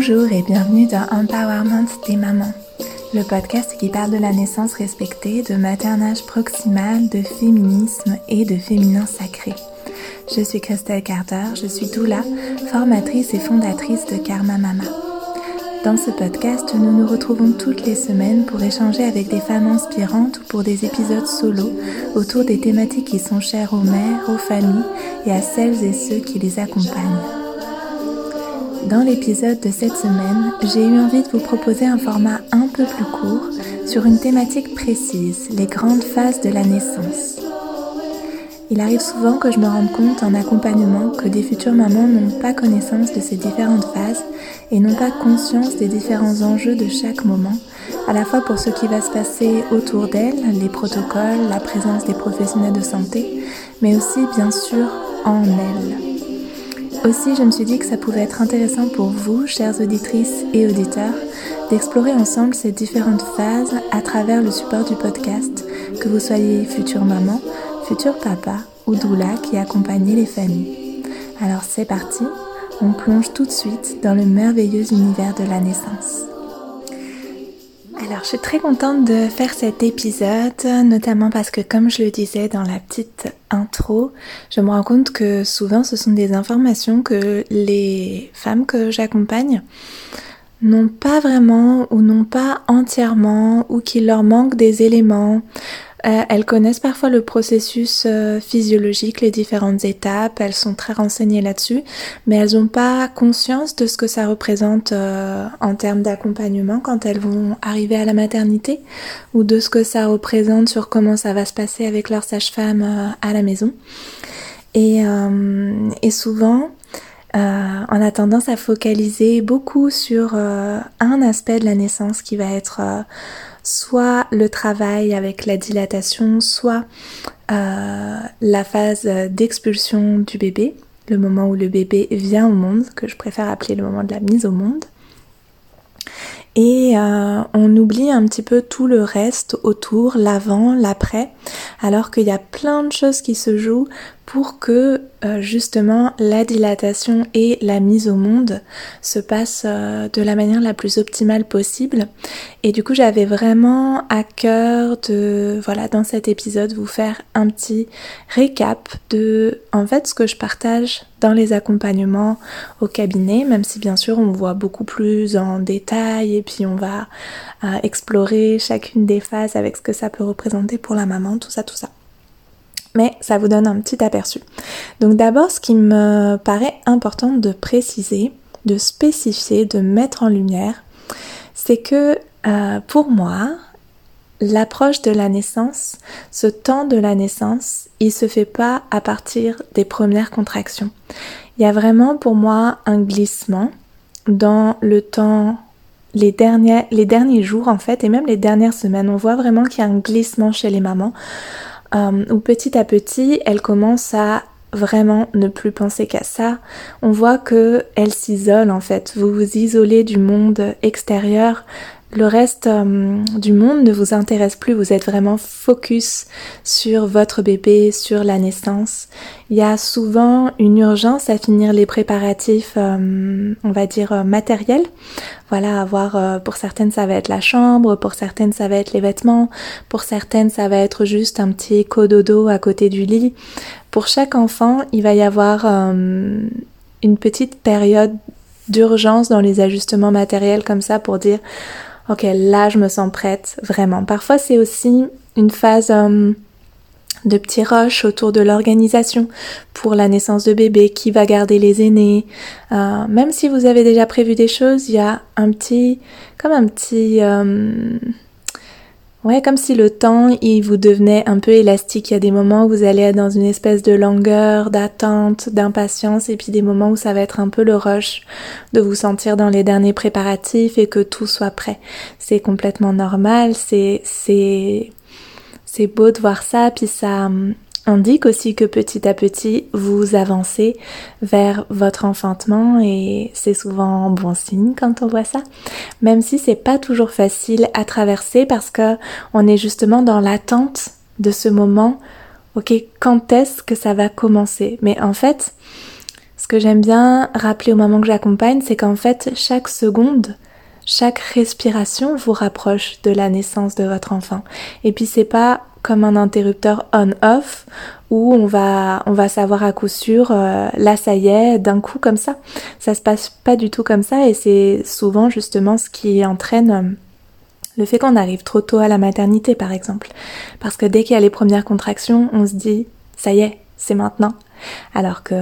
Bonjour et bienvenue dans Empowerment des mamans, le podcast qui parle de la naissance respectée, de maternage proximal, de féminisme et de féminin sacré. Je suis Christelle Carter, je suis doula, formatrice et fondatrice de Karma Mama. Dans ce podcast, nous nous retrouvons toutes les semaines pour échanger avec des femmes inspirantes ou pour des épisodes solo autour des thématiques qui sont chères aux mères, aux familles et à celles et ceux qui les accompagnent. Dans l'épisode de cette semaine, j'ai eu envie de vous proposer un format un peu plus court sur une thématique précise, les grandes phases de la naissance. Il arrive souvent que je me rende compte en accompagnement que des futures mamans n'ont pas connaissance de ces différentes phases et n'ont pas conscience des différents enjeux de chaque moment, à la fois pour ce qui va se passer autour d'elles, les protocoles, la présence des professionnels de santé, mais aussi bien sûr en elles. Aussi, je me suis dit que ça pouvait être intéressant pour vous, chères auditrices et auditeurs, d'explorer ensemble ces différentes phases à travers le support du podcast, que vous soyez future maman, futur papa ou doula qui accompagnait les familles. Alors c'est parti, on plonge tout de suite dans le merveilleux univers de la naissance. Alors je suis très contente de faire cet épisode, notamment parce que comme je le disais dans la petite intro, je me rends compte que souvent ce sont des informations que les femmes que j'accompagne n'ont pas vraiment ou n'ont pas entièrement ou qu'il leur manque des éléments euh, elles connaissent parfois le processus euh, physiologique, les différentes étapes, elles sont très renseignées là-dessus, mais elles n'ont pas conscience de ce que ça représente euh, en termes d'accompagnement quand elles vont arriver à la maternité, ou de ce que ça représente sur comment ça va se passer avec leur sage-femme à la maison. Et, souvent, on a tendance à focaliser beaucoup sur un aspect de la naissance qui va être soit le travail avec la dilatation, soit euh, la phase d'expulsion du bébé, le moment où le bébé vient au monde, que je préfère appeler le moment de la mise au monde. Et euh, on oublie un petit peu tout le reste autour, l'avant, l'après, alors qu'il y a plein de choses qui se jouent pour que euh, justement la dilatation et la mise au monde se passent euh, de la manière la plus optimale possible. Et du coup j'avais vraiment à cœur de, voilà, dans cet épisode vous faire un petit récap de en fait ce que je partage dans les accompagnements au cabinet, même si bien sûr on voit beaucoup plus en détail et puis on va euh, explorer chacune des phases avec ce que ça peut représenter pour la maman, tout ça, tout ça mais ça vous donne un petit aperçu. Donc d'abord, ce qui me paraît important de préciser, de spécifier, de mettre en lumière, c'est que euh, pour moi, l'approche de la naissance, ce temps de la naissance, il se fait pas à partir des premières contractions. Il y a vraiment pour moi un glissement dans le temps les derniers, les derniers jours en fait et même les dernières semaines. On voit vraiment qu'il y a un glissement chez les mamans euh, où petit à petit, elle commence à vraiment ne plus penser qu'à ça. On voit que elle s'isole en fait. Vous vous isolez du monde extérieur le reste euh, du monde ne vous intéresse plus, vous êtes vraiment focus sur votre bébé, sur la naissance. Il y a souvent une urgence à finir les préparatifs, euh, on va dire, euh, matériels. Voilà, avoir, pour certaines ça va être la chambre, pour certaines ça va être les vêtements, pour certaines ça va être juste un petit cododo à côté du lit. Pour chaque enfant, il va y avoir une petite période d'urgence dans les ajustements matériels comme ça pour dire ok, là je me sens prête, vraiment. Parfois c'est aussi une phase euh, de petits rushs autour de l'organisation pour la naissance de bébé, qui va garder les aînés. Euh, même si vous avez déjà prévu des choses, il y a un petit, comme un petit... Euh, Ouais, comme si le temps, il vous devenait un peu élastique. Il y a des moments où vous allez être dans une espèce de longueur, d'attente, d'impatience, et puis des moments où ça va être un peu le rush de vous sentir dans les derniers préparatifs et que tout soit prêt. C'est complètement normal, c'est, c'est, c'est beau de voir ça, puis ça, indique aussi que petit à petit vous avancez vers votre enfantement et c'est souvent bon signe quand on voit ça même si c'est pas toujours facile à traverser parce que on est justement dans l'attente de ce moment ok quand est-ce que ça va commencer? Mais en fait Ce que j'aime bien rappeler aux mamans que j'accompagne, c'est qu'en fait, chaque seconde, chaque respiration vous rapproche de la naissance de votre enfant. Et puis c'est pas comme un interrupteur on-off où on va on va savoir à coup sûr euh, là ça y est d'un coup comme ça. Ça se passe pas du tout comme ça et c'est souvent justement ce qui entraîne euh, le fait qu'on arrive trop tôt à la maternité par exemple. Parce que dès qu'il y a les premières contractions, on se dit ça y est, c'est maintenant. Alors que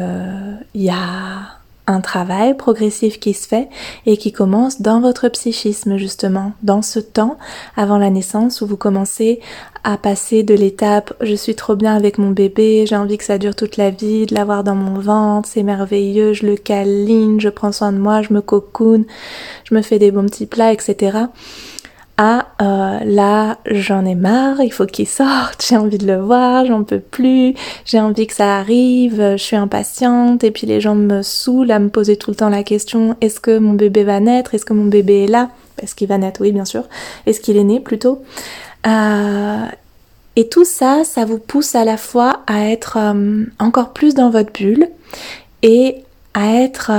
il y a un travail progressif qui se fait et qui commence dans votre psychisme justement, dans ce temps avant la naissance où vous commencez à passer de l'étape je suis trop bien avec mon bébé, j'ai envie que ça dure toute la vie, de l'avoir dans mon ventre, c'est merveilleux, je le câline, je prends soin de moi, je me cocoon, je me fais des bons petits plats, etc ah euh, là j'en ai marre, il faut qu'il sorte, j'ai envie de le voir, j'en peux plus, j'ai envie que ça arrive, je suis impatiente et puis les gens me saoulent à me poser tout le temps la question est-ce que mon bébé va naître, est-ce que mon bébé est là, est-ce qu'il va naître, oui bien sûr, est-ce qu'il est né plutôt? Euh, et tout ça, ça vous pousse à la fois à être euh, encore plus dans votre bulle et à être...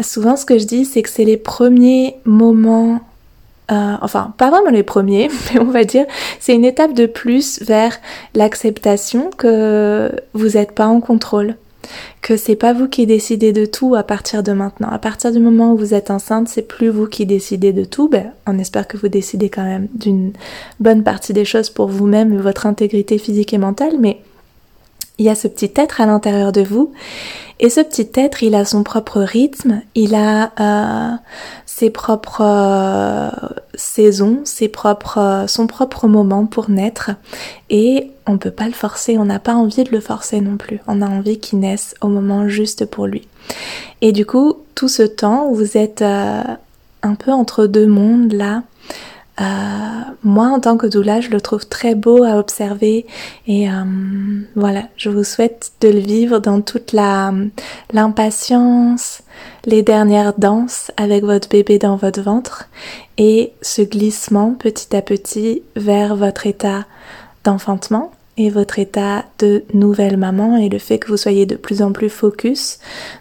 souvent ce que je dis, c'est que c'est les premiers moments euh, enfin pas vraiment les premiers, mais on va dire c'est une étape de plus vers l'acceptation que vous n'êtes pas en contrôle, que c'est pas vous qui décidez de tout à partir de maintenant. À partir du moment où vous êtes enceinte, c'est plus vous qui décidez de tout. Ben, on espère que vous décidez quand même d'une bonne partie des choses pour vous-même, votre intégrité physique et mentale, mais il y a ce petit être à l'intérieur de vous et ce petit être, il a son propre rythme, il a euh, ses propres euh, saisons, ses propres, euh, son propre moment pour naître. Et on peut pas le forcer, on n'a pas envie de le forcer non plus. On a envie qu'il naisse au moment juste pour lui. Et du coup, tout ce temps vous êtes un peu entre deux mondes là, euh, moi, en tant que doula, je le trouve très beau à observer et euh, voilà, je vous souhaite de le vivre dans toute la l'impatience, les dernières danses avec votre bébé dans votre ventre et ce glissement petit à petit vers votre état d'enfantement et votre état de nouvelle maman et le fait que vous soyez de plus en plus focus,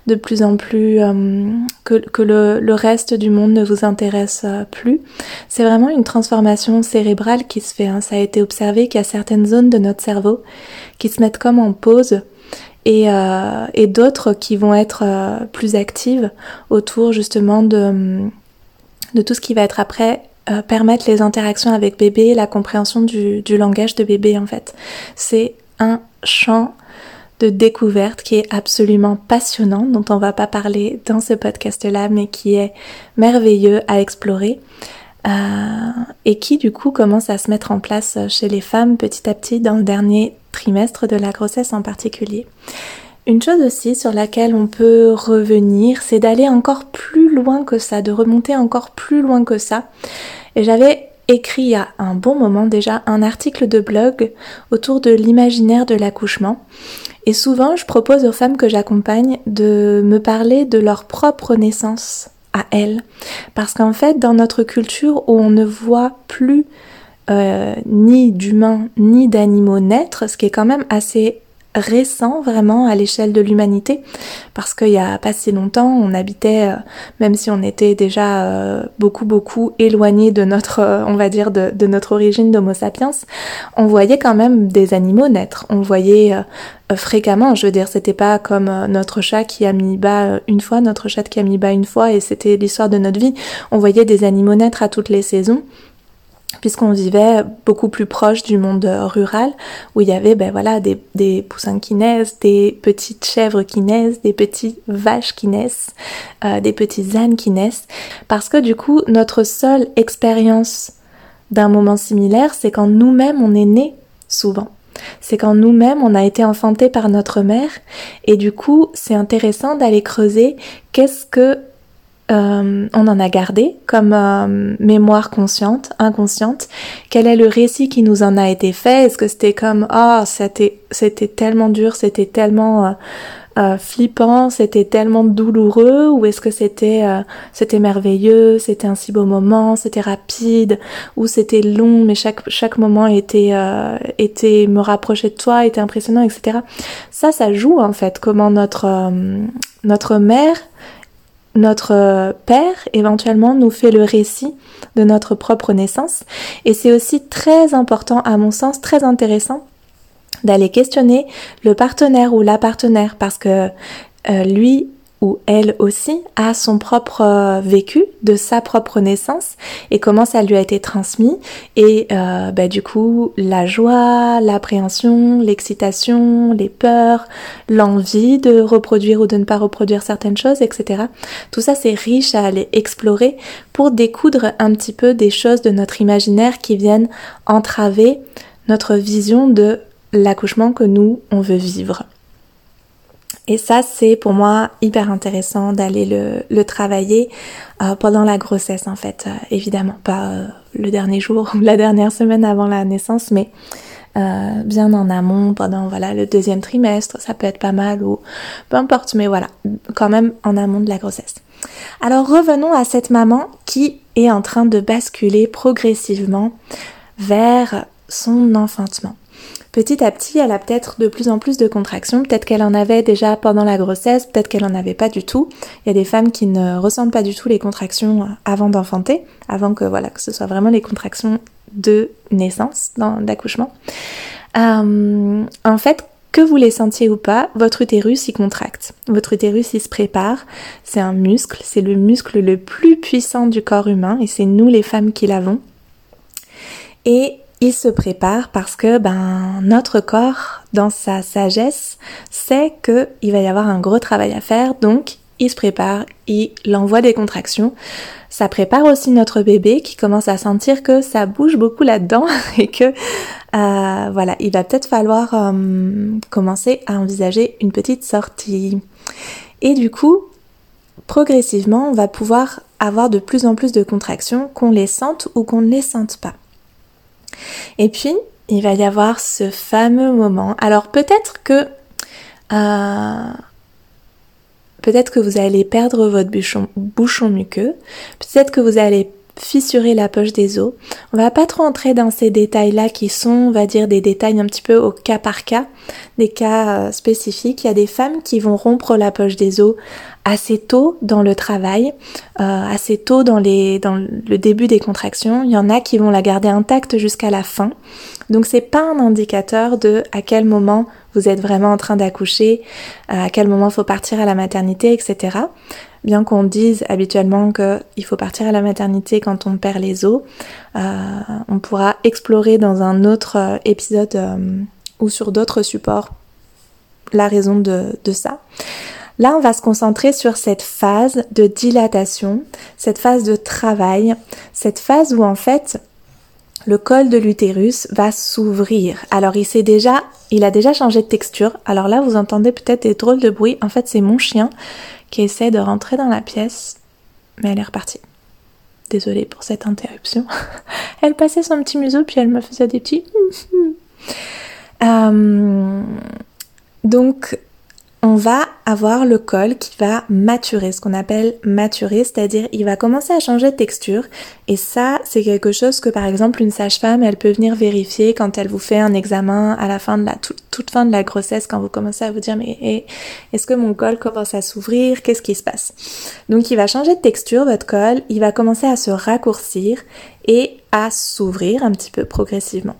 de plus en plus euh, que, le, reste du monde ne vous intéresse euh, plus. C'est vraiment une transformation cérébrale qui se fait. Hein. Ça a été observé qu'il y a certaines zones de notre cerveau qui se mettent comme en pause et, euh, d'autres qui vont être plus actives autour justement de tout ce qui va être après euh, permettre les interactions avec bébé, la compréhension du, langage de bébé en fait. C'est un champ de découverte qui est absolument passionnant, dont on va pas parler dans ce podcast-là, mais qui est merveilleux à explorer. Euh, et qui du coup commence à se mettre en place chez les femmes petit à petit dans le dernier trimestre de la grossesse en particulier. Une chose aussi sur laquelle on peut revenir, c'est d'aller encore plus loin que ça, de remonter encore plus loin que ça. Et j'avais écrit a un bon moment déjà un article de blog autour de l'imaginaire de l'accouchement. Et souvent, je propose aux femmes que j'accompagne de me parler de leur propre naissance à elles. Parce qu'en fait, dans notre culture où on ne voit plus euh, ni d'humains ni d'animaux naître, ce qui est quand même assez récent vraiment à l'échelle de l'humanité parce qu'il y a pas si longtemps on habitait euh, même si on était déjà euh, beaucoup beaucoup éloigné de notre euh, on va dire de, de notre origine d'Homo sapiens on voyait quand même des animaux naître. On voyait fréquemment je veux dire c'était pas comme notre chat qui a mis bas une fois notre chat qui a mis bas une fois et c'était l'histoire de notre vie. On voyait des animaux naître à toutes les saisons puisqu'on vivait beaucoup plus proche du monde rural où il y avait ben voilà des, des poussins qui naissent, des petites chèvres qui naissent, des petites vaches qui naissent, euh, des petites ânes qui naissent parce que du coup notre seule expérience d'un moment similaire c'est quand nous-mêmes on est né souvent. C'est quand nous-mêmes on a été enfanté par notre mère et du coup c'est intéressant d'aller creuser qu'est-ce que euh, on en a gardé comme euh, mémoire consciente, inconsciente. Quel est le récit qui nous en a été fait? Est-ce que c'était comme ah c'était c'était tellement dur, c'était tellement euh, flippant, c'était tellement douloureux, ou est-ce que c'était c'était merveilleux, c'était un si beau moment, c'était rapide, ou c'était long, mais chaque chaque moment était était me rapprocher de toi, était impressionnant, etc. Ça, ça joue en fait comment notre notre mère notre père éventuellement nous fait le récit de notre propre naissance. Et c'est aussi très important à mon sens très intéressant d'aller questionner le partenaire ou la partenaire parce que euh, lui ou elle aussi a son propre euh, vécu de sa propre naissance et comment ça lui a été transmis et euh, bah, du coup la joie, l'appréhension, l'excitation, les peurs, l'envie de reproduire ou de ne pas reproduire certaines choses, etc. Tout ça c'est riche à aller explorer pour découdre un petit peu des choses de notre imaginaire qui viennent entraver notre vision de l'accouchement que nous, on veut vivre. Et ça, c'est pour moi hyper intéressant d'aller le, travailler euh, pendant la grossesse, en fait. Euh, évidemment, pas euh, le dernier jour ou la dernière semaine avant la naissance, mais bien en amont, pendant voilà le deuxième trimestre, ça peut être pas mal ou peu importe, mais voilà, quand même en amont de la grossesse. Alors revenons à cette maman qui est en train de basculer progressivement vers son enfantement petit à petit, elle a peut-être de plus en plus de contractions. Peut-être qu'elle en avait déjà pendant la grossesse, peut-être qu'elle en avait pas du tout. Il y a des femmes qui ne ressentent pas du tout les contractions avant d'enfanter, avant que voilà que ce soit vraiment les contractions de naissance, d'accouchement. Euh, en fait, que vous les sentiez ou pas, votre utérus y contracte. Votre utérus il se prépare. C'est un muscle, c'est le muscle le plus puissant du corps humain et c'est nous les femmes qui l'avons. Et il se prépare parce que ben notre corps dans sa sagesse sait que il va y avoir un gros travail à faire donc il se prépare, il envoie des contractions. Ça prépare aussi notre bébé qui commence à sentir que ça bouge beaucoup là-dedans et que euh, voilà, il va peut-être falloir euh, commencer à envisager une petite sortie. Et du coup, progressivement, on va pouvoir avoir de plus en plus de contractions, qu'on les sente ou qu'on ne les sente pas. Et puis, il va y avoir ce fameux moment. Alors peut-être que... Euh, peut-être que vous allez perdre votre bouchon, bouchon muqueux. Peut-être que vous allez fissurer la poche des os. On va pas trop entrer dans ces détails-là qui sont, on va dire, des détails un petit peu au cas par cas, des cas euh, spécifiques. Il y a des femmes qui vont rompre la poche des os assez tôt dans le travail, euh, assez tôt dans, dans le début des contractions. Il y en a qui vont la garder intacte jusqu'à la fin. Donc c'est pas un indicateur de à quel moment vous êtes vraiment en train d'accoucher, à quel moment faut partir à la maternité, etc. Bien qu'on dise habituellement qu'il faut partir à la maternité quand on perd les os, euh, on pourra explorer dans un autre euh, épisode ou sur d'autres supports la raison de, de ça. Là, on va se concentrer sur cette phase de dilatation, cette phase de travail, cette phase où en fait le col de l'utérus va s'ouvrir. Alors il s'est déjà, il a déjà changé de texture. Alors là, vous entendez peut-être des drôles de bruit. En fait, c'est mon chien qui essaie de rentrer dans la pièce, mais elle est repartie. Désolée pour cette interruption. elle passait son petit museau puis elle me faisait des petits. euh... Donc on va avoir le col qui va maturer, ce qu'on appelle maturer, c'est-à-dire il va commencer à changer de texture. Et ça, c'est quelque chose que par exemple une sage-femme, elle peut venir vérifier quand elle vous fait un examen à la fin de la toute, fin de la grossesse, quand vous commencez à vous dire mais eh, est-ce que mon col commence à s'ouvrir? Qu'est-ce qui se passe? Donc il va changer de texture, votre col, il va commencer à se raccourcir et à s'ouvrir un petit peu progressivement.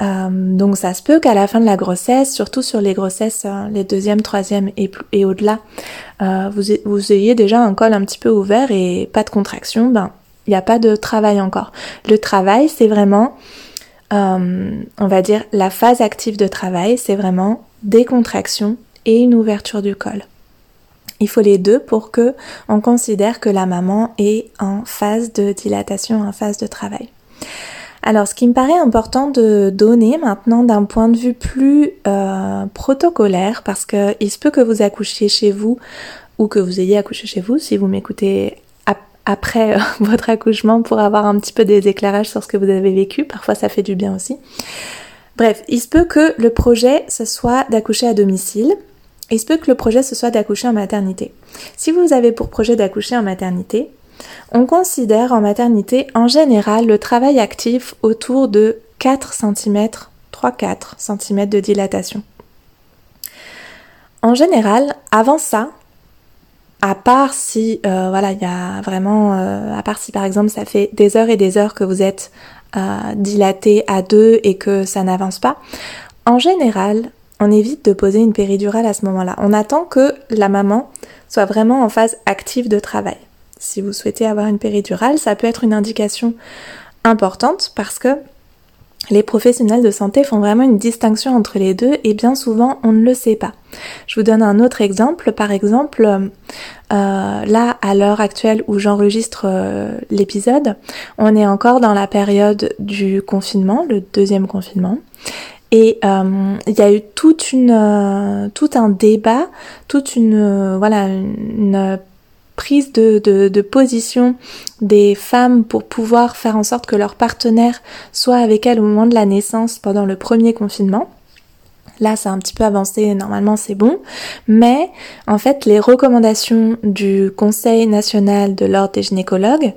Euh, donc ça se peut qu'à la fin de la grossesse, surtout sur les grossesses, euh, les deuxième, troisième et, au-delà, euh, vous, vous, ayez déjà un col un petit peu ouvert et pas de contraction, ben il n'y a pas de travail encore. Le travail, c'est vraiment, on va dire, la phase active de travail, c'est vraiment des contractions et une ouverture du col. Il faut les deux pour que on considère que la maman est en phase de dilatation, en phase de travail. Alors, ce qui me paraît important de donner maintenant d'un point de vue plus euh, protocolaire, parce qu'il se peut que vous accouchiez chez vous ou que vous ayez accouché chez vous, si vous m'écoutez après euh, votre accouchement pour avoir un petit peu des éclairages sur ce que vous avez vécu, parfois ça fait du bien aussi. Bref, il se peut que le projet ce soit d'accoucher à domicile il se peut que le projet ce soit d'accoucher en maternité. Si vous avez pour projet d'accoucher en maternité, on considère en maternité en général le travail actif autour de 4 cm, 3-4 cm de dilatation. En général, avant ça, à part si, euh, voilà, il y a vraiment, euh, à part si par exemple ça fait des heures et des heures que vous êtes euh, dilaté à deux et que ça n'avance pas, en général, on évite de poser une péridurale à ce moment-là. On attend que la maman soit vraiment en phase active de travail. Si vous souhaitez avoir une péridurale, ça peut être une indication importante parce que les professionnels de santé font vraiment une distinction entre les deux et bien souvent on ne le sait pas. Je vous donne un autre exemple. Par exemple, euh, là à l'heure actuelle où j'enregistre euh, l'épisode, on est encore dans la période du confinement, le deuxième confinement. Et euh, il y a eu toute une, tout un débat, toute une, voilà, une prise de, de, position des femmes pour pouvoir faire en sorte que leur partenaire soit avec elles au moment de la naissance pendant le premier confinement. Là, c'est un petit peu avancé, normalement c'est bon. Mais en fait, les recommandations du Conseil national de l'ordre des gynécologues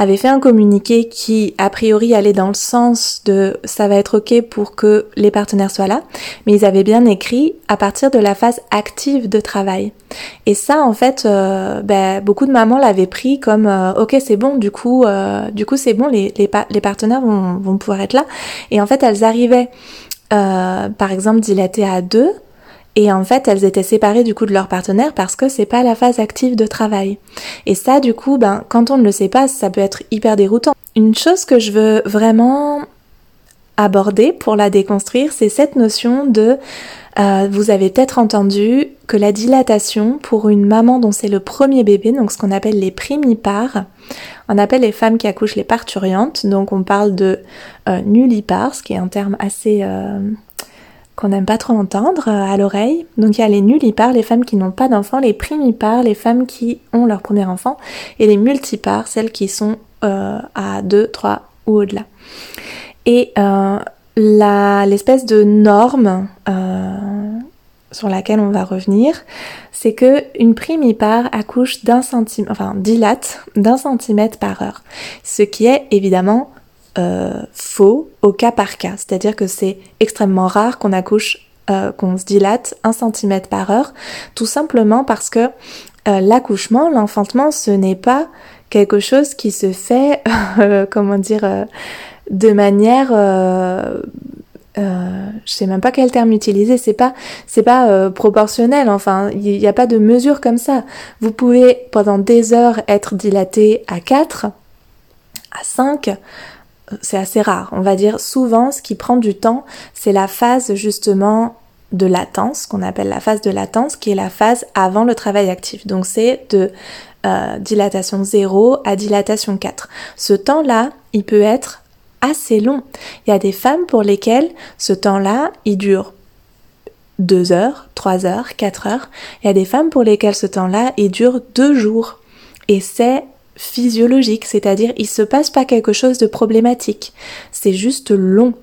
avait fait un communiqué qui a priori allait dans le sens de ça va être ok pour que les partenaires soient là, mais ils avaient bien écrit à partir de la phase active de travail. Et ça en fait, euh, ben, beaucoup de mamans l'avaient pris comme euh, ok c'est bon du coup euh, du coup c'est bon les, les, les partenaires vont, vont pouvoir être là. Et en fait elles arrivaient par exemple dilatées à deux et en fait, elles étaient séparées du coup de leur partenaire parce que c'est pas la phase active de travail. Et ça, du coup, ben, quand on ne le sait pas, ça peut être hyper déroutant. Une chose que je veux vraiment aborder pour la déconstruire, c'est cette notion de euh, vous avez peut-être entendu que la dilatation pour une maman dont c'est le premier bébé, donc ce qu'on appelle les primipares, on appelle les femmes qui accouchent les parturiantes, donc on parle de euh, nullipares, ce qui est un terme assez euh, qu'on n'aime pas trop entendre euh, à l'oreille. Donc il y a les nullipares, les femmes qui n'ont pas d'enfants, les primipares, les femmes qui ont leur premier enfant, et les multipares, celles qui sont euh, à 2, 3 ou au-delà. Et euh, l'espèce de norme sur laquelle on va revenir, c'est que une primipare accouche d'un centimètre, enfin dilate d'un centimètre par heure, ce qui est évidemment euh, faux au cas par cas. C'est-à-dire que c'est extrêmement rare qu'on accouche, euh, qu'on se dilate un centimètre par heure, tout simplement parce que euh, l'accouchement, l'enfantement, ce n'est pas quelque chose qui se fait, comment dire, de manière je sais même pas quel terme utiliser, c'est pas c'est pas proportionnel, enfin il n'y a pas de mesure comme ça. Vous pouvez pendant des heures être dilaté à 4, à 5, c'est assez rare. On va dire souvent ce qui prend du temps, c'est la phase justement de latence, qu'on appelle la phase de latence, qui est la phase avant le travail actif. Donc c'est de euh, dilatation 0 à dilatation 4. Ce temps-là, il peut être assez long. Il y a des femmes pour lesquelles ce temps-là, il dure 2 heures, 3 heures, 4 heures. Il y a des femmes pour lesquelles ce temps-là, il dure 2 jours. Et c'est physiologique, c'est-à-dire il se passe pas quelque chose de problématique, c'est juste long.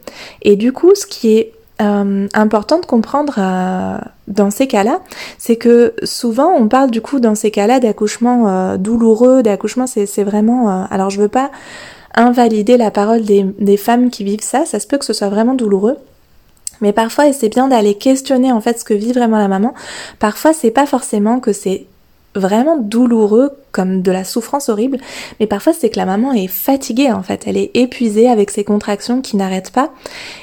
Et du coup, ce qui est euh, important de comprendre euh, dans ces cas-là, c'est que souvent on parle du coup dans ces cas-là d'accouchement euh, douloureux, d'accouchement c'est vraiment... alors je veux pas invalider la parole des, femmes qui vivent ça, ça se peut que ce soit vraiment douloureux. Mais parfois, et c'est bien d'aller questionner en fait ce que vit vraiment la maman, parfois c'est pas forcément que c'est vraiment douloureux, comme de la souffrance horrible, mais parfois c'est que la maman est fatiguée en fait, elle est épuisée avec ses contractions qui n'arrêtent pas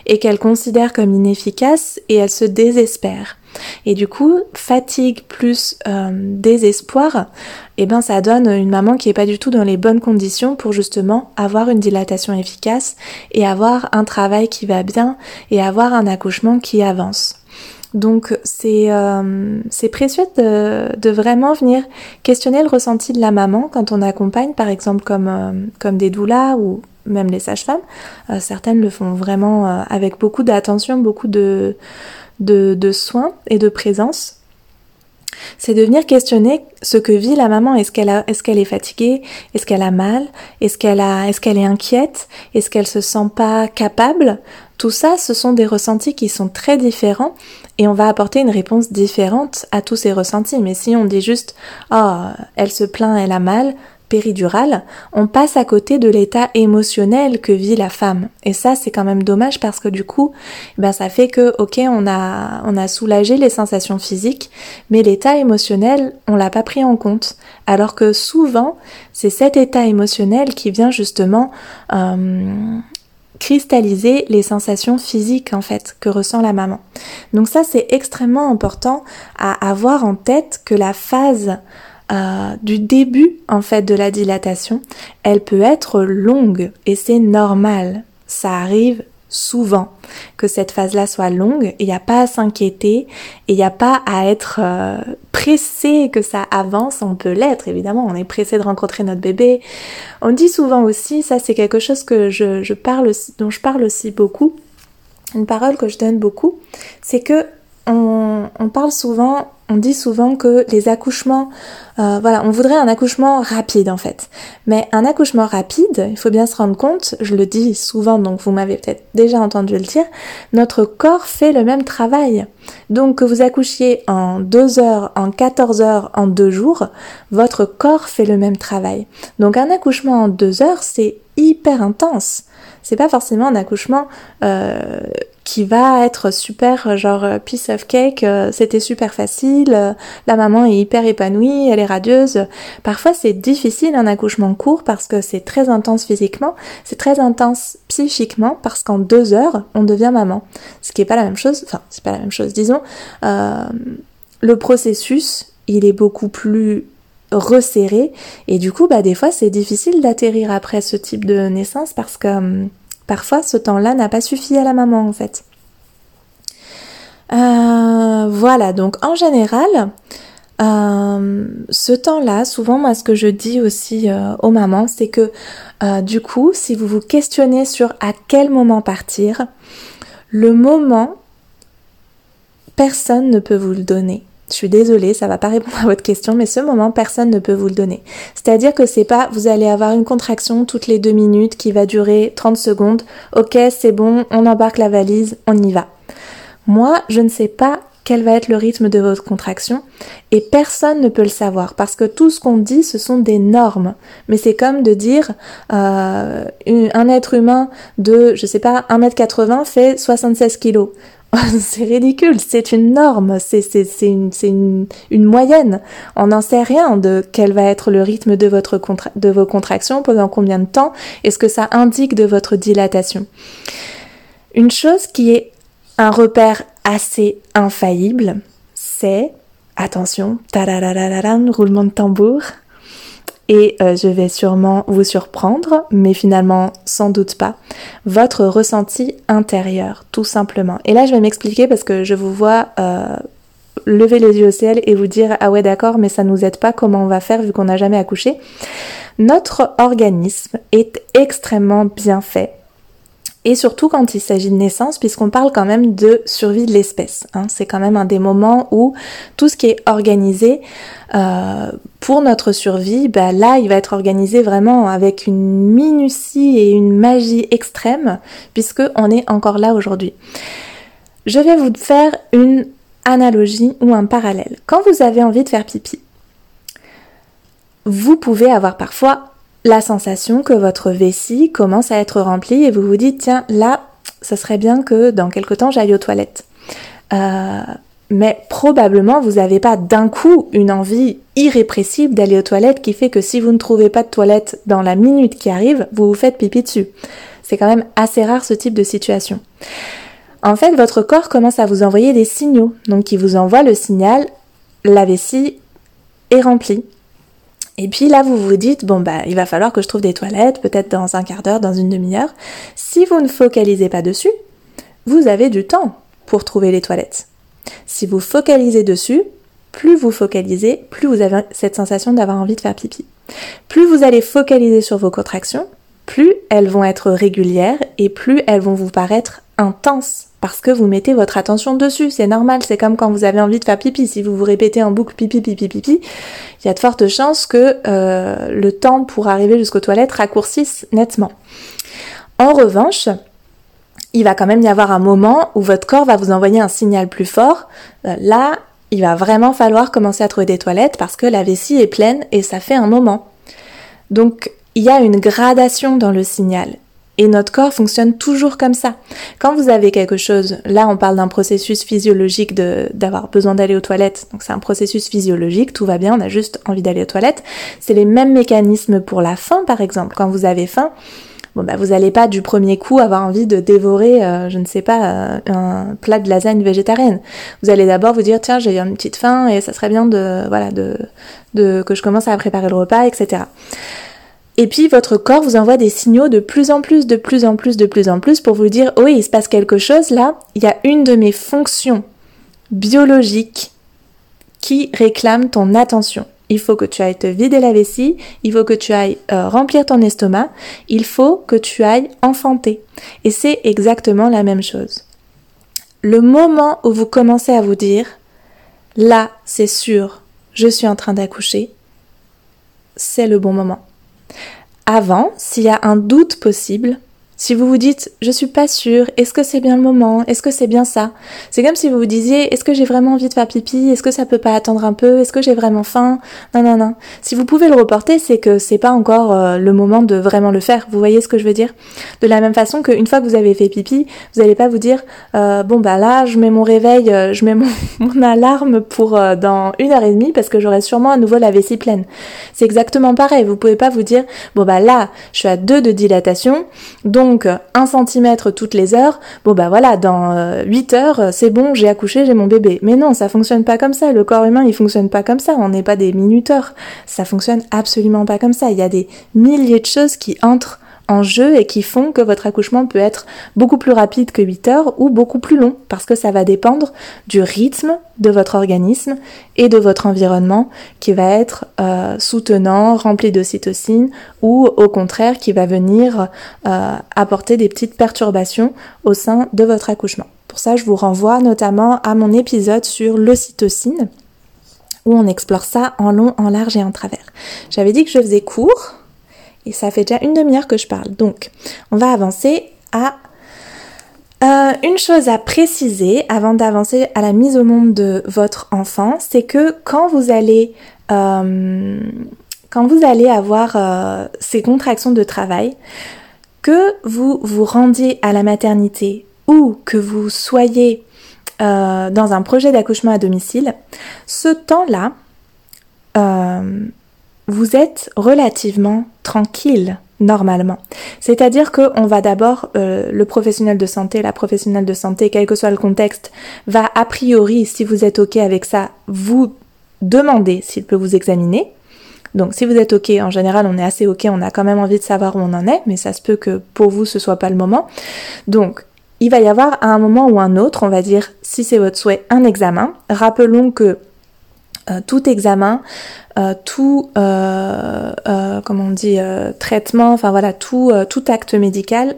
et qu'elle considère comme inefficaces et elle se désespère. Et du coup, fatigue plus euh, désespoir, eh ben ça donne une maman qui est pas du tout dans les bonnes conditions pour justement avoir une dilatation efficace et avoir un travail qui va bien et avoir un accouchement qui avance. Donc c'est euh, précieux de, de, vraiment venir questionner le ressenti de la maman quand on accompagne par exemple comme, euh, comme des doulas ou même les sages-femmes. Euh, certaines le font vraiment euh, avec beaucoup d'attention, beaucoup de, de, de soins et de présence. C'est de venir questionner ce que vit la maman. Est-ce qu'elle qu'elle est fatiguée? Est-ce qu'elle a mal? Est-ce qu'elle qu'elle est inquiète? Est-ce qu'elle se sent pas capable? Tout ça, ce sont des ressentis qui sont très différents et on va apporter une réponse différente à tous ces ressentis. Mais si on dit juste oh, elle se plaint, elle a mal, péridurale, on passe à côté de l'état émotionnel que vit la femme. Et ça, c'est quand même dommage parce que du coup, ben, ça fait que, ok, on a, on a soulagé les sensations physiques, mais l'état émotionnel, on l'a pas pris en compte. Alors que souvent, c'est cet état émotionnel qui vient justement euh, cristalliser les sensations physiques en fait que ressent la maman. Donc ça c'est extrêmement important à avoir en tête que la phase euh, du début en fait de la dilatation, elle peut être longue et c'est normal. Ça arrive souvent que cette phase-là soit longue. Il n'y a pas à s'inquiéter et il n'y a pas à être euh, pressé que ça avance. On peut l'être évidemment. On est pressé de rencontrer notre bébé. On dit souvent aussi, ça c'est quelque chose que je, parle, dont je parle aussi beaucoup. Une parole que je donne beaucoup, c'est que on, on parle souvent on dit souvent que les accouchements, euh, voilà, on voudrait un accouchement rapide en fait. Mais un accouchement rapide, il faut bien se rendre compte, je le dis souvent, donc vous m'avez peut-être déjà entendu le dire, notre corps fait le même travail. Donc que vous accouchiez en 2 heures, en 14 heures, en 2 jours, votre corps fait le même travail. Donc un accouchement en 2 heures, c'est hyper intense. C'est pas forcément un accouchement euh, qui va être super, genre piece of cake, euh, c'était super facile, euh, la maman est hyper épanouie, elle est radieuse. Parfois c'est difficile un accouchement court parce que c'est très intense physiquement, c'est très intense psychiquement parce qu'en deux heures on devient maman. Ce qui est pas la même chose, enfin c'est pas la même chose, disons. Euh, le processus il est beaucoup plus resserré et du coup bah des fois c'est difficile d'atterrir après ce type de naissance parce que hum, Parfois, ce temps-là n'a pas suffi à la maman en fait. Euh, voilà, donc en général, euh, ce temps-là, souvent moi ce que je dis aussi euh, aux mamans, c'est que du coup, si vous vous questionnez sur à quel moment partir, le moment, personne ne peut vous le donner. Je suis désolée, ça va pas répondre à votre question, mais ce moment, personne ne peut vous le donner. C'est-à-dire que c'est pas, vous allez avoir une contraction toutes les deux minutes qui va durer 30 secondes. Ok, c'est bon, on embarque la valise, on y va. Moi, je ne sais pas quel va être le rythme de votre contraction et personne ne peut le savoir parce que tout ce qu'on dit ce sont des normes mais c'est comme de dire euh, un être humain de je sais pas 1m80 fait 76 kg c'est ridicule, c'est une norme, c'est une, moyenne. On n'en sait rien de quel va être le rythme de, votre de vos contractions, pendant combien de temps, et ce que ça indique de votre dilatation. Une chose qui est un repère assez infaillible, c'est, attention, roulement de tambour, et euh, je vais sûrement vous surprendre, mais finalement sans doute pas, votre ressenti intérieur, tout simplement. Et là, je vais m'expliquer parce que je vous vois euh, lever les yeux au ciel et vous dire ah ouais d'accord, mais ça nous aide pas, comment on va faire vu qu'on n'a jamais accouché. Notre organisme est extrêmement bien fait et surtout quand il s'agit de naissance, puisqu'on parle quand même de survie de l'espèce. Hein. C'est quand même un des moments où tout ce qui est organisé euh, pour notre survie, bah là, il va être organisé vraiment avec une minutie et une magie extrême, puisque on est encore là aujourd'hui. Je vais vous faire une analogie ou un parallèle. Quand vous avez envie de faire pipi, vous pouvez avoir parfois la sensation que votre vessie commence à être remplie et vous vous dites tiens là ça serait bien que dans quelque temps j'aille aux toilettes. Euh, mais probablement vous n'avez pas d'un coup une envie irrépressible d'aller aux toilettes qui fait que si vous ne trouvez pas de toilette dans la minute qui arrive, vous vous faites pipi dessus. C'est quand même assez rare ce type de situation. En fait, votre corps commence à vous envoyer des signaux, donc qui vous envoie le signal la vessie est remplie. Et puis là, vous vous dites, bon, bah, il va falloir que je trouve des toilettes, peut-être dans un quart d'heure, dans une demi-heure. Si vous ne focalisez pas dessus, vous avez du temps pour trouver les toilettes. Si vous focalisez dessus, plus vous focalisez, plus vous avez cette sensation d'avoir envie de faire pipi. Plus vous allez focaliser sur vos contractions, plus elles vont être régulières et plus elles vont vous paraître intenses parce que vous mettez votre attention dessus. C'est normal, c'est comme quand vous avez envie de faire pipi. Si vous vous répétez en boucle pipi, pipi, pipi, il y a de fortes chances que euh, le temps pour arriver jusqu'aux toilettes raccourcisse nettement. En revanche, il va quand même y avoir un moment où votre corps va vous envoyer un signal plus fort. Euh, là, il va vraiment falloir commencer à trouver des toilettes parce que la vessie est pleine et ça fait un moment. Donc, il y a une gradation dans le signal. Et notre corps fonctionne toujours comme ça. Quand vous avez quelque chose, là on parle d'un processus physiologique d'avoir besoin d'aller aux toilettes, donc c'est un processus physiologique, tout va bien, on a juste envie d'aller aux toilettes. C'est les mêmes mécanismes pour la faim par exemple. Quand vous avez faim, bon bah vous n'allez pas du premier coup avoir envie de dévorer, euh, je ne sais pas, euh, un plat de lasagne végétarienne. Vous allez d'abord vous dire tiens j'ai une petite faim et ça serait bien de voilà de, de que je commence à préparer le repas, etc. Et puis votre corps vous envoie des signaux de plus en plus, de plus en plus, de plus en plus pour vous dire oui, il se passe quelque chose là, il y a une de mes fonctions biologiques qui réclame ton attention. Il faut que tu ailles te vider la vessie, il faut que tu ailles euh, remplir ton estomac, il faut que tu ailles enfanter. Et c'est exactement la même chose. Le moment où vous commencez à vous dire, là, c'est sûr, je suis en train d'accoucher, c'est le bon moment. Avant, s'il y a un doute possible, si vous vous dites je suis pas sûre, est-ce que c'est bien le moment, est-ce que c'est bien ça? C'est comme si vous vous disiez est-ce que j'ai vraiment envie de faire pipi, est-ce que ça peut pas attendre un peu, est-ce que j'ai vraiment faim? Non non non. Si vous pouvez le reporter, c'est que c'est pas encore euh, le moment de vraiment le faire. Vous voyez ce que je veux dire? De la même façon qu'une fois que vous avez fait pipi, vous allez pas vous dire euh, bon bah là je mets mon réveil, euh, je mets mon, mon alarme pour dans une heure et demie parce que j'aurai sûrement à nouveau la vessie pleine. C'est exactement pareil. Vous pouvez pas vous dire bon bah là je suis à 2 de dilatation donc donc 1 cm toutes les heures, bon bah voilà, dans 8 euh, heures, c'est bon, j'ai accouché, j'ai mon bébé. Mais non, ça fonctionne pas comme ça. Le corps humain, il fonctionne pas comme ça. On n'est pas des minuteurs. Ça fonctionne absolument pas comme ça. Il y a des milliers de choses qui entrent en jeu et qui font que votre accouchement peut être beaucoup plus rapide que 8 heures ou beaucoup plus long parce que ça va dépendre du rythme de votre organisme et de votre environnement qui va être euh, soutenant, rempli d'ocytocine ou au contraire qui va venir euh, apporter des petites perturbations au sein de votre accouchement. Pour ça, je vous renvoie notamment à mon épisode sur l'ocytocine où on explore ça en long, en large et en travers. J'avais dit que je faisais court, et ça fait déjà une demi-heure que je parle. Donc, on va avancer à euh, une chose à préciser avant d'avancer à la mise au monde de votre enfant, c'est que quand vous allez euh, quand vous allez avoir euh, ces contractions de travail, que vous vous rendiez à la maternité ou que vous soyez dans un projet d'accouchement à domicile, ce temps-là, vous êtes relativement tranquille normalement. C'est-à-dire qu'on va d'abord, euh, le professionnel de santé, la professionnelle de santé, quel que soit le contexte, va a priori, si vous êtes OK avec ça, vous demander s'il peut vous examiner. Donc si vous êtes OK, en général on est assez OK, on a quand même envie de savoir où on en est, mais ça se peut que pour vous ce soit pas le moment. Donc il va y avoir à un moment ou un autre, on va dire, si c'est votre souhait, un examen. Rappelons que euh, tout examen, euh, tout, euh, comment on dit, traitement, enfin voilà, tout, tout acte médical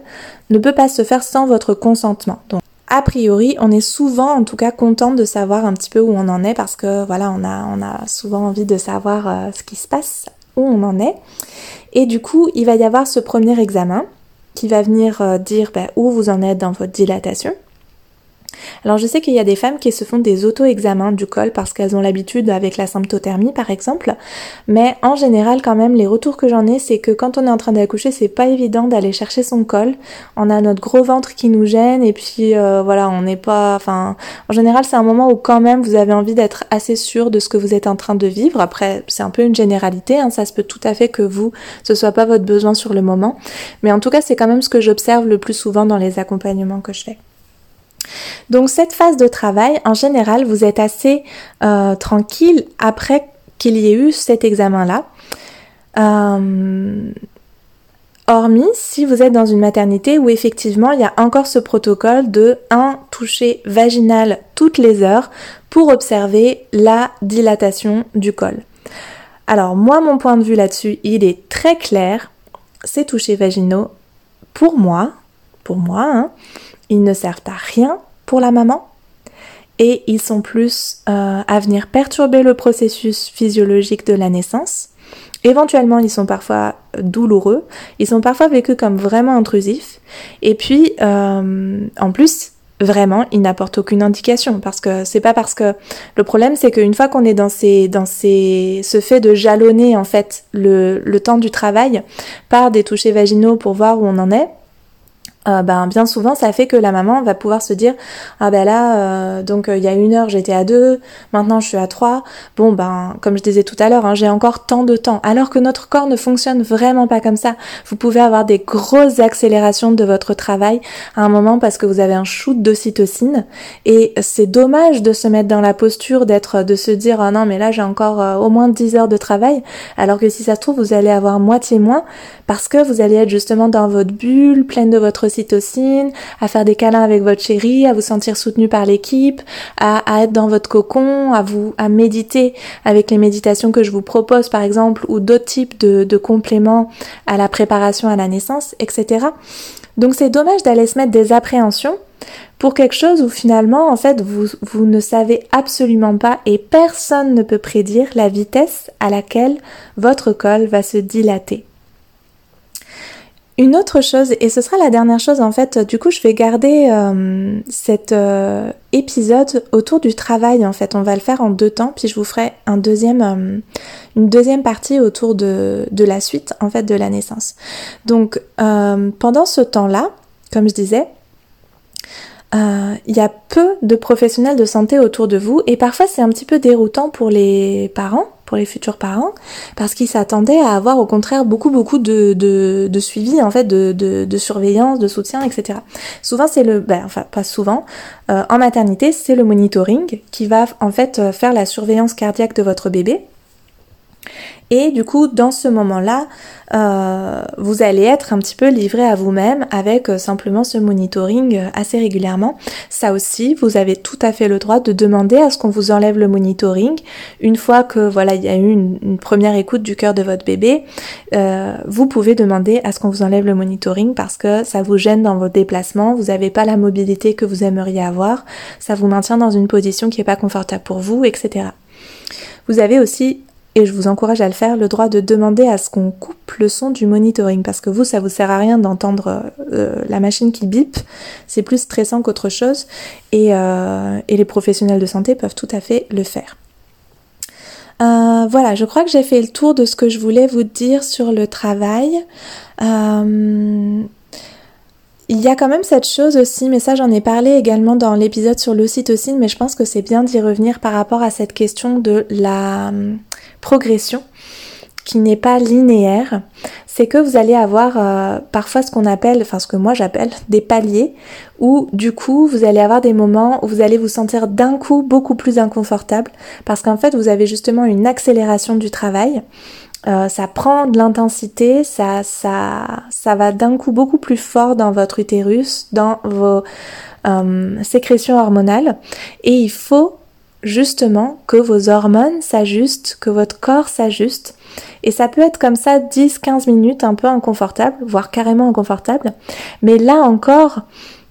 ne peut pas se faire sans votre consentement. Donc, a priori, on est souvent, en tout cas, content de savoir un petit peu où on en est parce que voilà, on a, on a souvent envie de savoir ce qui se passe, où on en est. Et du coup, il va y avoir ce premier examen qui va venir dire ben, où vous en êtes dans votre dilatation. Alors je sais qu'il y a des femmes qui se font des auto-examens du col parce qu'elles ont l'habitude avec la symptothermie par exemple, mais en général quand même les retours que j'en ai c'est que quand on est en train d'accoucher c'est pas évident d'aller chercher son col, on a notre gros ventre qui nous gêne et puis euh, voilà on n'est pas, enfin en général c'est un moment où quand même vous avez envie d'être assez sûr de ce que vous êtes en train de vivre, après c'est un peu une généralité, hein. ça se peut tout à fait que vous ce soit pas votre besoin sur le moment, mais en tout cas c'est quand même ce que j'observe le plus souvent dans les accompagnements que je fais. Donc cette phase de travail, en général, vous êtes assez euh, tranquille après qu'il y ait eu cet examen-là. Euh, hormis si vous êtes dans une maternité où effectivement il y a encore ce protocole de un toucher vaginal toutes les heures pour observer la dilatation du col. Alors moi mon point de vue là-dessus il est très clair, ces touchés vaginaux pour moi, pour moi, hein, ils ne servent à rien pour la maman et ils sont plus euh, à venir perturber le processus physiologique de la naissance. Éventuellement, ils sont parfois douloureux, ils sont parfois vécus comme vraiment intrusifs, Et puis, en plus, vraiment, il n'apporte aucune indication parce que c'est pas parce que le problème c'est qu'une fois qu'on est dans ces dans ces ce fait de jalonner en fait le, le temps du travail par des touchés vaginaux pour voir où on en est, euh, ben bien souvent ça fait que la maman va pouvoir se dire ah ben là euh, donc euh, il y a une heure j'étais à deux maintenant je suis à trois bon ben comme je disais tout à l'heure hein, j'ai encore tant de temps. Alors que notre corps ne fonctionne vraiment pas comme ça. Vous pouvez avoir des grosses accélérations de votre travail à un moment parce que vous avez un shoot d'ocytocine et c'est dommage de se mettre dans la posture d'être de se dire ah non mais là j'ai encore au moins 10 heures de travail. Alors que si ça se trouve vous allez avoir moitié moins parce que vous allez être justement dans votre bulle pleine de votre à faire des câlins avec votre chérie, à vous sentir soutenu par l'équipe, à, être dans votre cocon, à vous à méditer avec les méditations que je vous propose par exemple, ou d'autres types de, de compléments à la préparation à la naissance, etc. Donc c'est dommage d'aller se mettre des appréhensions pour quelque chose où finalement en fait vous, vous ne savez absolument pas et personne ne peut prédire la vitesse à laquelle votre col va se dilater. Une autre chose, et ce sera la dernière chose en fait, du coup je vais garder euh, cet euh, épisode autour du travail en fait. On va le faire en deux temps, puis je vous ferai euh, une deuxième partie autour de, de, la suite en fait de la naissance. Donc pendant ce temps-là, comme je disais, il y a peu de professionnels de santé autour de vous et parfois c'est un petit peu déroutant pour les parents pour les futurs parents parce qu'ils s'attendaient à avoir au contraire beaucoup beaucoup de, de, suivi en fait de, de, de, surveillance de soutien etc souvent c'est le ben, enfin pas souvent euh, en maternité c'est le monitoring qui va en fait euh, faire la surveillance cardiaque de votre bébé et du coup, dans ce moment-là, euh, vous allez être un petit peu livré à vous-même avec euh, simplement ce monitoring euh, assez régulièrement. Ça aussi, vous avez tout à fait le droit de demander à ce qu'on vous enlève le monitoring. Une fois que voilà, il y a eu une, première écoute du cœur de votre bébé, vous pouvez demander à ce qu'on vous enlève le monitoring parce que ça vous gêne dans vos déplacements, vous n'avez pas la mobilité que vous aimeriez avoir, ça vous maintient dans une position qui n'est pas confortable pour vous, etc. Vous avez aussi et je vous encourage à le faire, le droit de demander à ce qu'on coupe le son du monitoring parce que vous, ça vous sert à rien d'entendre euh, la machine qui bip, c'est plus stressant qu'autre chose et, euh, et, les professionnels de santé peuvent tout à fait le faire. Euh, voilà, je crois que j'ai fait le tour de ce que je voulais vous dire sur le travail. Il y a quand même cette chose aussi, mais ça j'en ai parlé également dans l'épisode sur l'ocytocine, mais je pense que c'est bien d'y revenir par rapport à cette question de la progression qui n'est pas linéaire, c'est que vous allez avoir euh, parfois ce qu'on appelle, enfin ce que moi j'appelle des paliers, où du coup vous allez avoir des moments où vous allez vous sentir d'un coup beaucoup plus inconfortable, parce qu'en fait vous avez justement une accélération du travail, euh, ça prend de l'intensité, ça, ça, ça va d'un coup beaucoup plus fort dans votre utérus, dans vos euh, sécrétions hormonales, et il faut justement que vos hormones s'ajustent, que votre corps s'ajuste. Et ça peut être comme ça 10-15 minutes un peu inconfortable, voire carrément inconfortable. Mais là encore,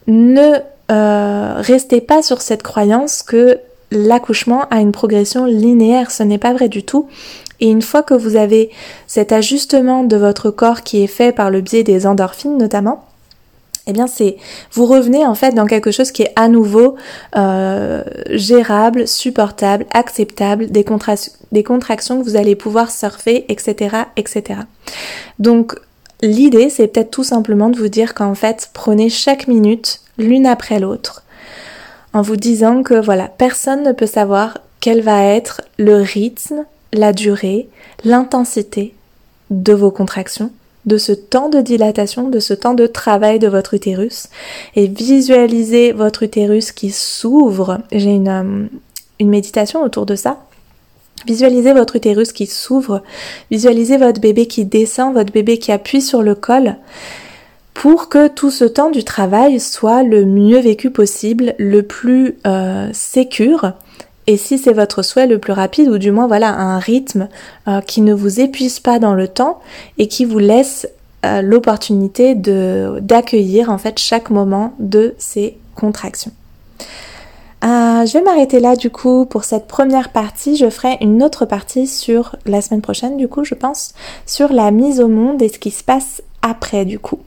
ne euh, restez pas sur cette croyance que l'accouchement a une progression linéaire. Ce n'est pas vrai du tout. Et une fois que vous avez cet ajustement de votre corps qui est fait par le biais des endorphines notamment, eh bien c'est vous revenez en fait dans quelque chose qui est à nouveau euh, gérable, supportable, acceptable, des, des contractions que vous allez pouvoir surfer, etc. etc. Donc l'idée c'est peut-être tout simplement de vous dire qu'en fait prenez chaque minute l'une après l'autre en vous disant que voilà, personne ne peut savoir quel va être le rythme, la durée, l'intensité de vos contractions de ce temps de dilatation, de ce temps de travail de votre utérus et visualisez votre utérus qui s'ouvre. J'ai une, euh, une méditation autour de ça. Visualisez votre utérus qui s'ouvre, visualisez votre bébé qui descend, votre bébé qui appuie sur le col pour que tout ce temps du travail soit le mieux vécu possible, le plus euh, sécure et si c'est votre souhait le plus rapide ou du moins voilà un rythme euh, qui ne vous épuise pas dans le temps et qui vous laisse euh, l'opportunité d'accueillir en fait chaque moment de ces contractions. Euh, je vais m'arrêter là du coup pour cette première partie. Je ferai une autre partie sur la semaine prochaine du coup je pense sur la mise au monde et ce qui se passe après du coup.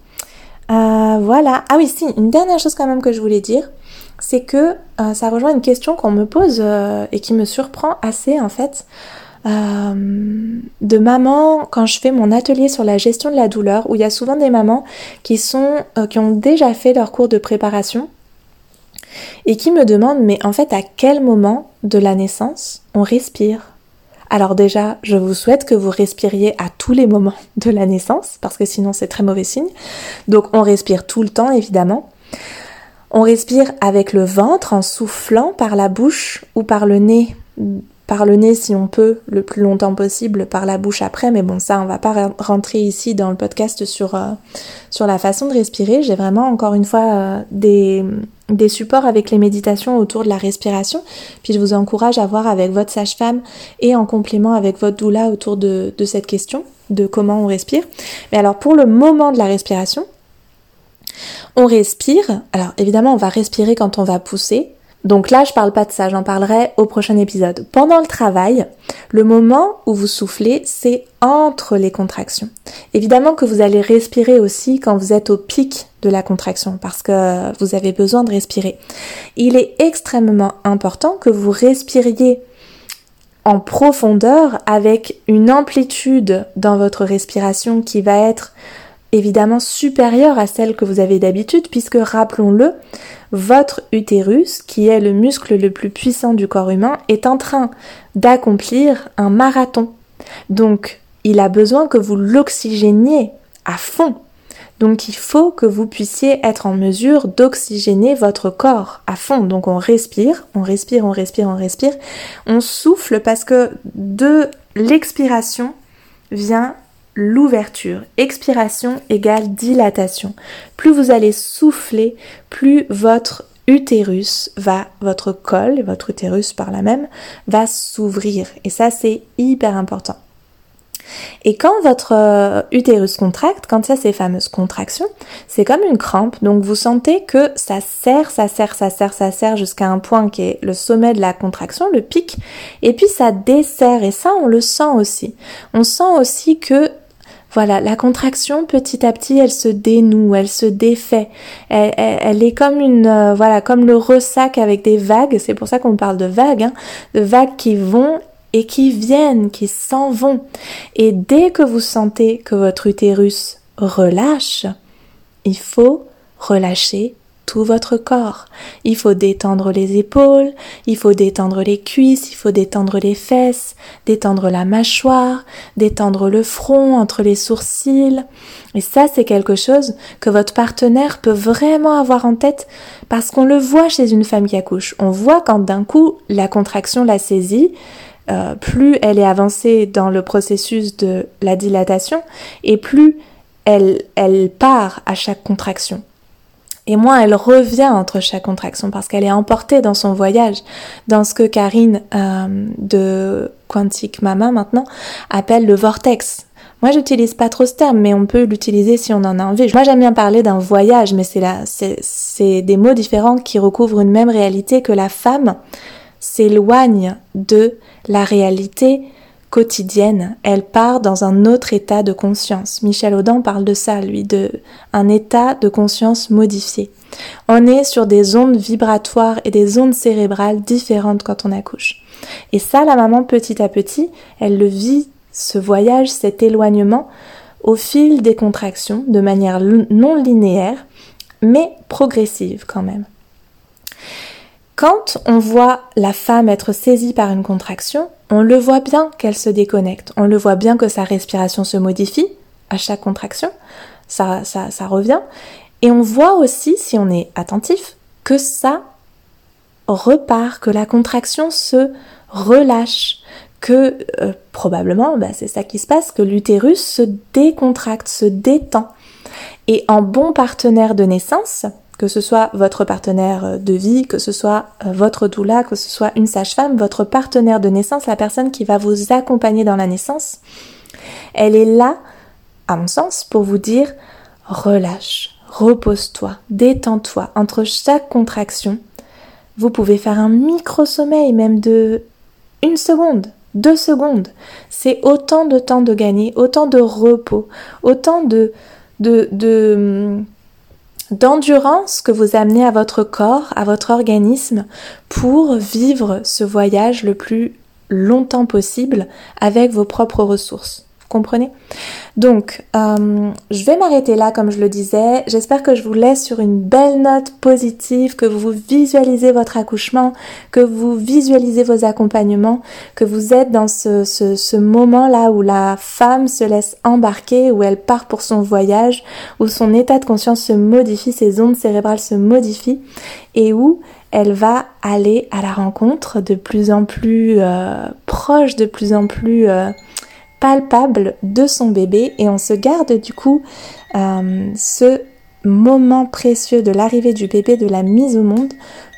Voilà. Ah oui, si, une dernière chose quand même que je voulais dire, c'est que euh, ça rejoint une question qu'on me pose euh, et qui me surprend assez en fait. de maman quand je fais mon atelier sur la gestion de la douleur où il y a souvent des mamans qui sont qui ont déjà fait leur cours de préparation et qui me demandent mais en fait à quel moment de la naissance on respire? Alors déjà, je vous souhaite que vous respiriez à tous les moments de la naissance, parce que sinon c'est très mauvais signe. Donc on respire tout le temps, évidemment. On respire avec le ventre en soufflant par la bouche ou par le nez. Par le nez si on peut, le plus longtemps possible, par la bouche après, mais bon ça on va pas rentrer ici dans le podcast sur, euh, sur la façon de respirer. J'ai vraiment encore une fois euh, des, des supports avec les méditations autour de la respiration. Puis je vous encourage à voir avec votre sage-femme et en complément avec votre doula autour de, de cette question de comment on respire. Mais alors pour le moment de la respiration, on respire. Alors évidemment, on va respirer quand on va pousser. Donc là, je parle pas de ça, j'en parlerai au prochain épisode. Pendant le travail, le moment où vous soufflez, c'est entre les contractions. Évidemment que vous allez respirer aussi quand vous êtes au pic de la contraction parce que vous avez besoin de respirer. Il est extrêmement important que vous respiriez en profondeur avec une amplitude dans votre respiration qui va être évidemment supérieure à celle que vous avez d'habitude puisque rappelons-le, votre utérus, qui est le muscle le plus puissant du corps humain, est en train d'accomplir un marathon. Donc, il a besoin que vous l'oxygéniez à fond. Donc il faut que vous puissiez être en mesure d'oxygéner votre corps à fond. Donc on respire, on respire, on respire, on respire. On souffle parce que de l'expiration vient l'ouverture. Expiration égale dilatation. Plus vous allez souffler, plus votre utérus va, votre col, votre utérus par la même, va s'ouvrir. Et ça c'est hyper important. Et quand votre euh, utérus contracte, quand il y a ces fameuses contractions, c'est comme une crampe. Donc vous sentez que ça serre, ça serre, ça serre, ça serre jusqu'à un point qui est le sommet de la contraction, le pic. Et puis ça desserre. Et ça, on le sent aussi. On sent aussi que voilà, la contraction petit à petit, elle se dénoue, elle se défait. Elle, est comme une, euh, voilà, comme le ressac avec des vagues. C'est pour ça qu'on parle de vagues, hein, de vagues qui vont et qui viennent, qui s'en vont. Et dès que vous sentez que votre utérus relâche, il faut relâcher tout votre corps. Il faut détendre les épaules, il faut détendre les cuisses, il faut détendre les fesses, détendre la mâchoire, détendre le front entre les sourcils. Et ça, c'est quelque chose que votre partenaire peut vraiment avoir en tête parce qu'on le voit chez une femme qui accouche. On voit quand d'un coup la contraction la saisit, euh, plus elle est avancée dans le processus de la dilatation et plus elle, elle part à chaque contraction. Et moins elle revient entre chaque contraction parce qu'elle est emportée dans son voyage, dans ce que Karine euh, de Quantique Mama maintenant appelle le vortex. Moi, j'utilise pas trop ce terme, mais on peut l'utiliser si on en a envie. Moi, j'aime bien parler d'un voyage, mais c'est là, c'est des mots différents qui recouvrent une même réalité que la femme s'éloigne de la réalité quotidienne, elle part dans un autre état de conscience. Michel Audin parle de ça, lui, de un état de conscience modifié. On est sur des ondes vibratoires et des ondes cérébrales différentes quand on accouche. Et ça, la maman, petit à petit, elle le vit, ce voyage, cet éloignement, au fil des contractions, de manière non linéaire, mais progressive quand même. Quand on voit la femme être saisie par une contraction, on le voit bien qu'elle se déconnecte, on le voit bien que sa respiration se modifie. À chaque contraction, ça, ça, ça revient, et on voit aussi, si on est attentif, que ça repart, que la contraction se relâche, que euh, probablement, bah, c'est ça qui se passe, que l'utérus se décontracte, se détend. Et en bon partenaire de naissance, que ce soit votre partenaire euh, de vie, que ce soit euh, votre doula, que ce soit une sage-femme, votre partenaire de naissance, la personne qui va vous accompagner dans la naissance, elle est là, à mon sens, pour vous dire relâche, repose-toi, détends-toi. Entre chaque contraction, vous pouvez faire un micro-sommeil, même de une seconde, deux secondes. C'est autant de temps de gagner, autant de repos, autant de, de, de d'endurance que vous amenez à votre corps, à votre organisme pour vivre ce voyage le plus longtemps possible avec vos propres ressources comprenez? Donc, euh, je vais m'arrêter là, comme je le disais. J'espère que je vous laisse sur une belle note positive, que vous visualisez votre accouchement, que vous visualisez vos accompagnements, que vous êtes dans ce, moment-là où la femme se laisse embarquer, où elle part pour son voyage, où son état de conscience se modifie, ses ondes cérébrales se modifient, et où elle va aller à la rencontre de plus en plus euh, proche, de plus en plus... Euh, palpable de son bébé et on se garde du coup euh, ce moment précieux de l'arrivée du bébé, de la mise au monde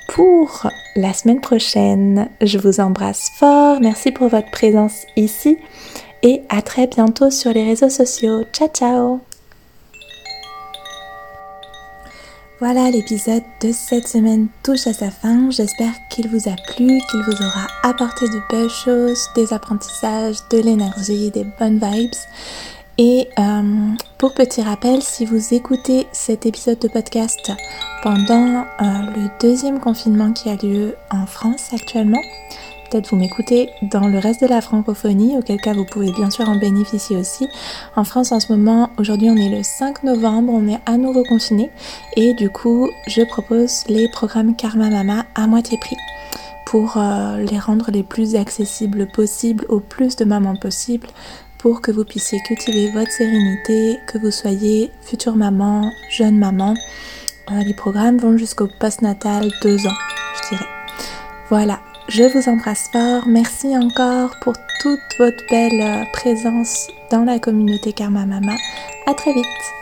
pour la semaine prochaine. Je vous embrasse fort, merci pour votre présence ici et à très bientôt sur les réseaux sociaux. Ciao ciao Voilà, l'épisode de cette semaine touche à sa fin. J'espère qu'il vous a plu, qu'il vous aura apporté de belles choses, des apprentissages, de l'énergie, des bonnes vibes. Et euh, pour petit rappel, si vous écoutez cet épisode de podcast pendant euh, le deuxième confinement qui a lieu en France actuellement, peut-être vous m'écoutez dans le reste de la francophonie, auquel cas vous pouvez bien sûr en bénéficier aussi. En France en ce moment, aujourd'hui on est le 5 novembre, on est à nouveau confiné et du coup je propose les programmes Karma Mama à moitié prix pour euh, les rendre les plus accessibles possibles au plus de mamans possible pour que vous puissiez cultiver votre sérénité, que vous soyez future maman, jeune maman. Euh, les programmes vont jusqu'au postnatal 2 ans, je dirais. Voilà, je vous embrasse fort. Merci encore pour toute votre belle euh, présence dans la communauté Karma Mama. À très vite.